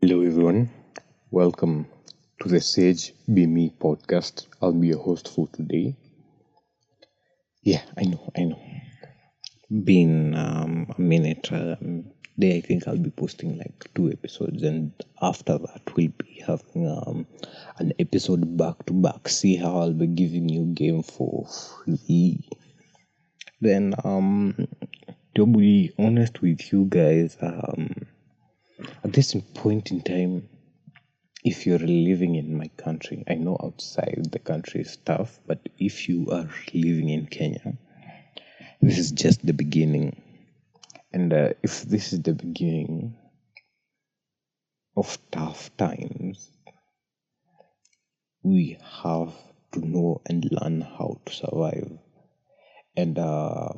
Hello, everyone. Welcome to the Sage Be Me podcast. I'll be your host for today. Yeah, I know, I know. Been um, a minute. Um, I think I'll be posting like two episodes, and after that, we'll be having um, an episode back to back. See how I'll be giving you game for free. Then, um, to be honest with you guys, um, at this point in time, if you're living in my country, I know outside the country is tough, but if you are living in Kenya, this is just the beginning. And uh, if this is the beginning of tough times, we have to know and learn how to survive. And uh,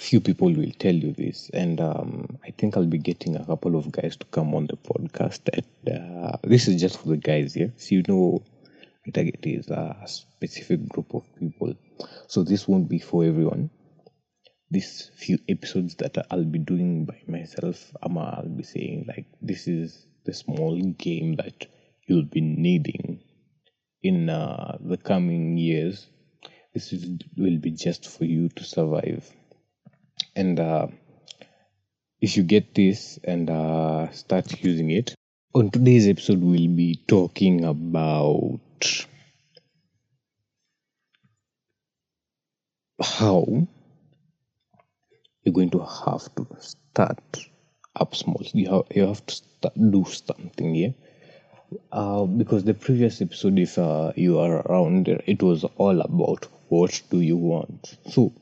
few people will tell you this, and um, I think I'll be getting a couple of guys to come on the podcast. And uh, this is just for the guys, yeah. So you know, my target is a specific group of people, so this won't be for everyone. These few episodes that I'll be doing by myself, Ama, I'll be saying like this is the small game that you'll be needing in uh, the coming years. This is, will be just for you to survive and uh, if you get this and uh, start using it on today's episode we'll be talking about how you're going to have to start up small. You have, you have to start, do something here uh, because the previous episode if uh, you are around it was all about what do you want. So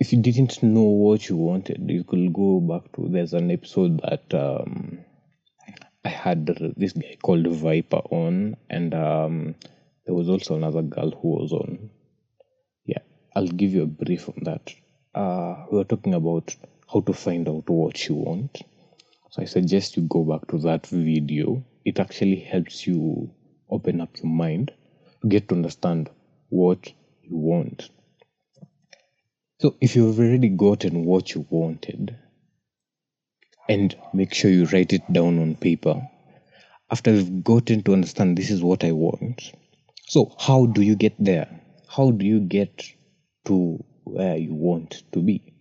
if you didn't know what you wanted, you could go back to there's an episode that um, I had this guy called Viper on, and um, there was also another girl who was on. Yeah, I'll give you a brief on that. Uh, we were talking about how to find out what you want. So I suggest you go back to that video. It actually helps you open up your mind get to understand what you want so if you've already gotten what you wanted, and make sure you write it down on paper, after you've gotten to understand this is what I want, so how do you get there? How do you get to where you want to be?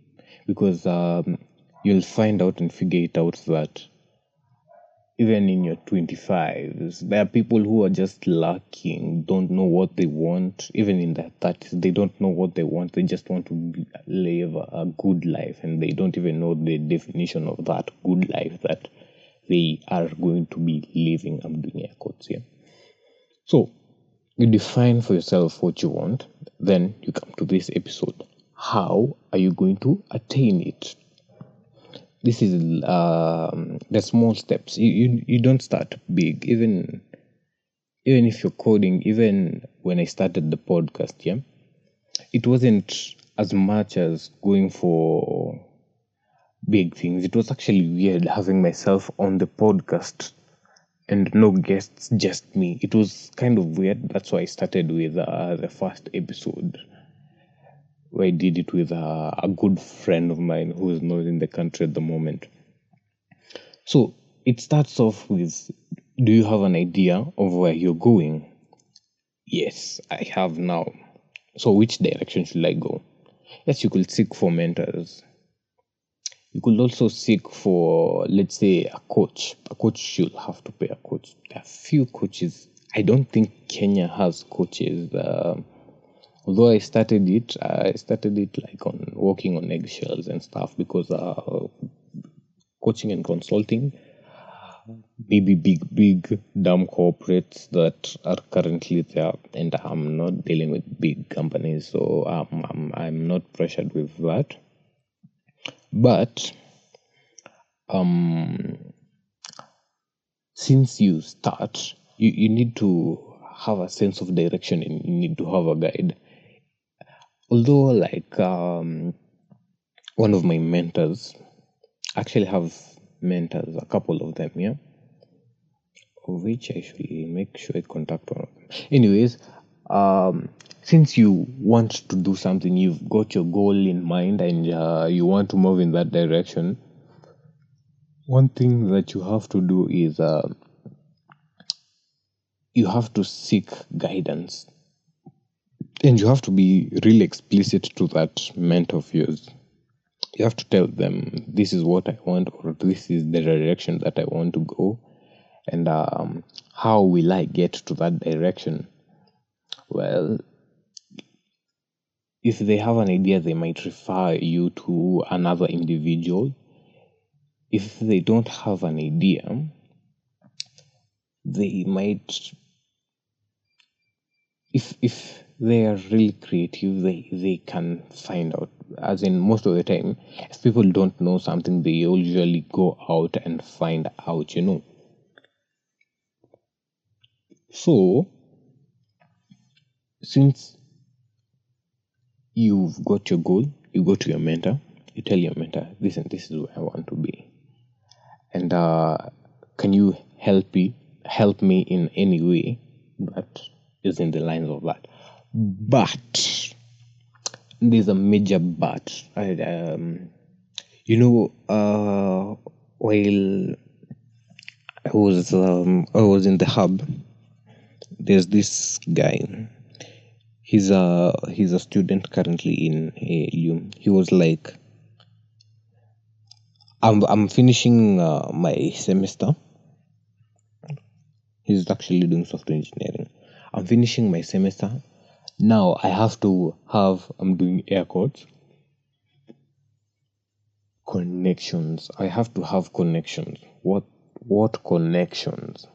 Because um, you'll find out and figure it out that even in your 25s, there are people who are just lacking, don't know what they want. Even in their 30s, they don't know what they want. They just want to live a good life, and they don't even know the definition of that good life that they are going to be living. I'm doing quotes here. So, you define for yourself what you want, then you come to this episode. How are you going to attain it? This is um, the small steps. You, you you don't start big. Even even if you're coding even when i started the podcast yeah it wasn't as much as going for big things. It was actually weird having myself on the podcast and no guests just me. It was kind of weird. That's why i started with uh, the first episode I did it with a, a good friend of mine who is not in the country at the moment. So it starts off with Do you have an idea of where you're going? Yes, I have now. So, which direction should I go? Yes, you could seek for mentors. You could also seek for, let's say, a coach. A coach, you'll have to pay a coach. There are few coaches. I don't think Kenya has coaches. Uh, although I started it, I started it like on working on eggshells and stuff because uh, coaching and consulting, maybe big, big dumb corporates that are currently there, and I'm not dealing with big companies, so um, I'm, I'm not pressured with that. But um, since you start, you, you need to have a sense of direction and you need to have a guide although like um, one of my mentors actually have mentors a couple of them yeah of which i should make sure i contact one of them. Anyways um, since you want to do something you've got your goal in mind and uh, you want to move in that direction one thing that you have to do is uh, you have to seek guidance and you have to be really explicit to that mentor of yours. You have to tell them this is what i want or this is the direction that i want to go. And um, how will i get to that direction? Well if they have an idea they might refer you to another individual. If they don't have an idea they might if if they are really creative. They they can find out as in most of the time if people don't know something they usually go out and find out you know. So since you've got your goal you go to your mentor you tell your mentor this and this is where i want to be. And uh, can you help me help me in any way that is in the lines of that but there's a major but I, um, you know uh, while i was um, i was in the hub there's this guy he's a he's a student currently in ALU. He was like, I'm I'm finishing uh, my semester. He's actually doing software engineering. I'm finishing my semester. Now I have to have I'm doing air quotes connections. I have to have connections. What what connections?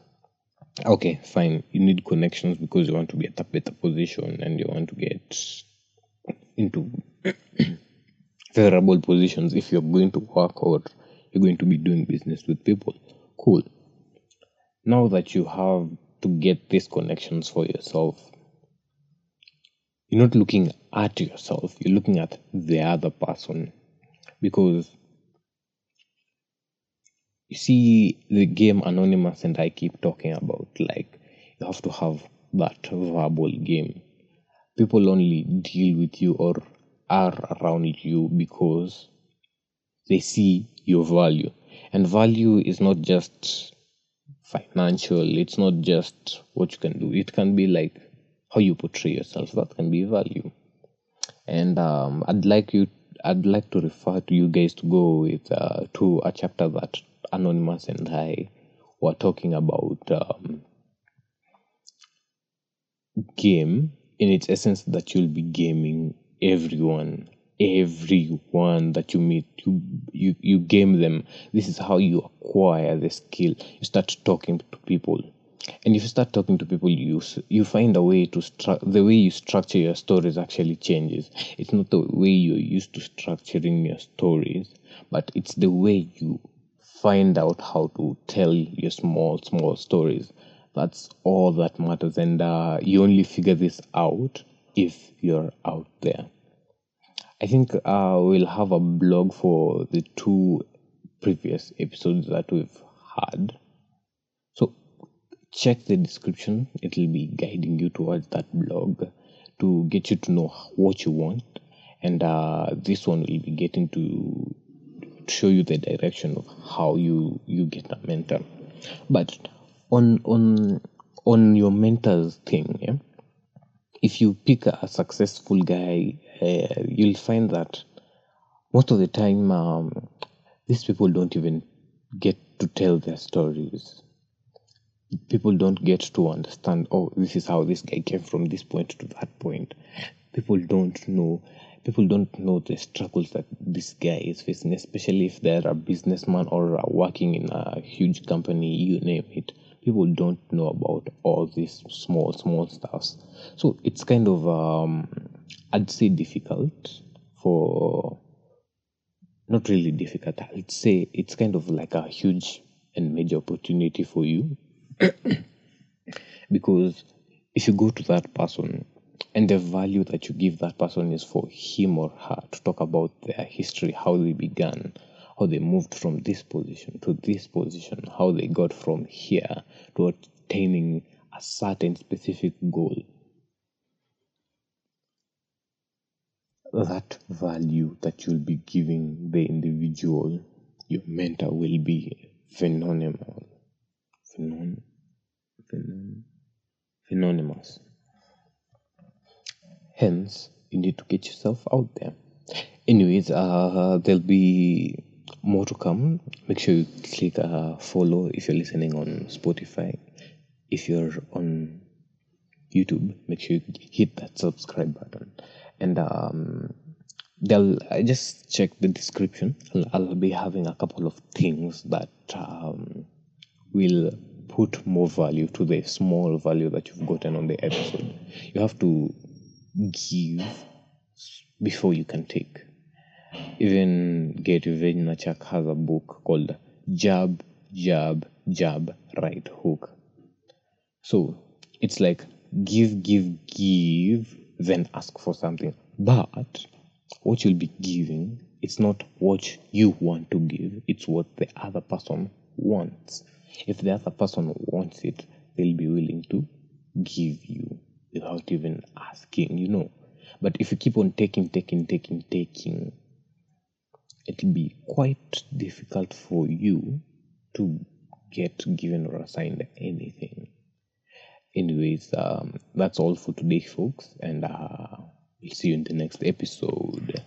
Okay, fine. You need connections because you want to be at a better position and you want to get into favorable positions if you're going to work or you're going to be doing business with people. Cool. Now that you have to get these connections for yourself, you're not looking at yourself, you're looking at the other person. Because you see the game anonymous and i keep talking about like you have to have that verbal game. People only deal with you or are around you because they see your value. And value is not just financial it's not just what you can do. It can be like how you portray yourself that can be value and um, i'd like you i'd like to refer to you guys to go with uh, to a chapter that anonymous and i were talking about um, game in its essence that you'll be gaming everyone everyone that you meet you you you game them. This is how you acquire the skill. You start talking to people and if you start talking to people you you find a way to stru- the way you structure your stories actually changes. It's not the way you're used to structuring your stories but it's the way you find out how to tell your small small stories. That's all that matters and uh, you only figure this out if you're out there. I think uh, we'll have a blog for the two previous episodes that we've had. Check the description, it'll be guiding you towards that blog to get you to know what you want. And uh, this one will be getting to show you the direction of how you you get a mentor. But on on on your mentors thing, yeah, if you pick a successful guy, uh, you'll find that most of the time um, these people don't even get to tell their stories. People don't get to understand, oh, this is how this guy came from this point to that point. People don't know. People don't know the struggles that this guy is facing, especially if they're a businessman or working in a huge company, you name it. People don't know about all these small, small stuffs. So it's kind of, um, I'd say, difficult for not really difficult. I'd say it's kind of like a huge and major opportunity for you because if you go to that person and the value that you give that person is for him or her to talk about their history, how they began, how they moved from this position to this position, how they got from here to attaining a certain specific goal. That value that you'll be giving the individual, your mentor, will be phenomenal. Phenon, phenomenous. Hence, you need to get yourself out there. Anyways, uh, there'll be more to come. Make sure you click uh, follow if you're listening on Spotify. If you're on YouTube, make sure you hit that subscribe button. And um, they'll I just check the description. I'll, I'll be having a couple of things that um, will put more value to the small value that you've gotten on the episode. You have to give before you can take. Even Gary Vaynerchuk has a book called Jab, Jab, Jab, Right Hook. So it's like give, give, give, then ask for something. But what you'll be giving, it's not what you want to give, it's what the other person wants. If the other person wants it, they'll be willing to give you without even asking, you know. But if you keep on taking, taking, taking, taking, it'll be quite difficult for you to get given or assigned anything. Anyways, um, that's all for today, folks, and uh, we'll see you in the next episode.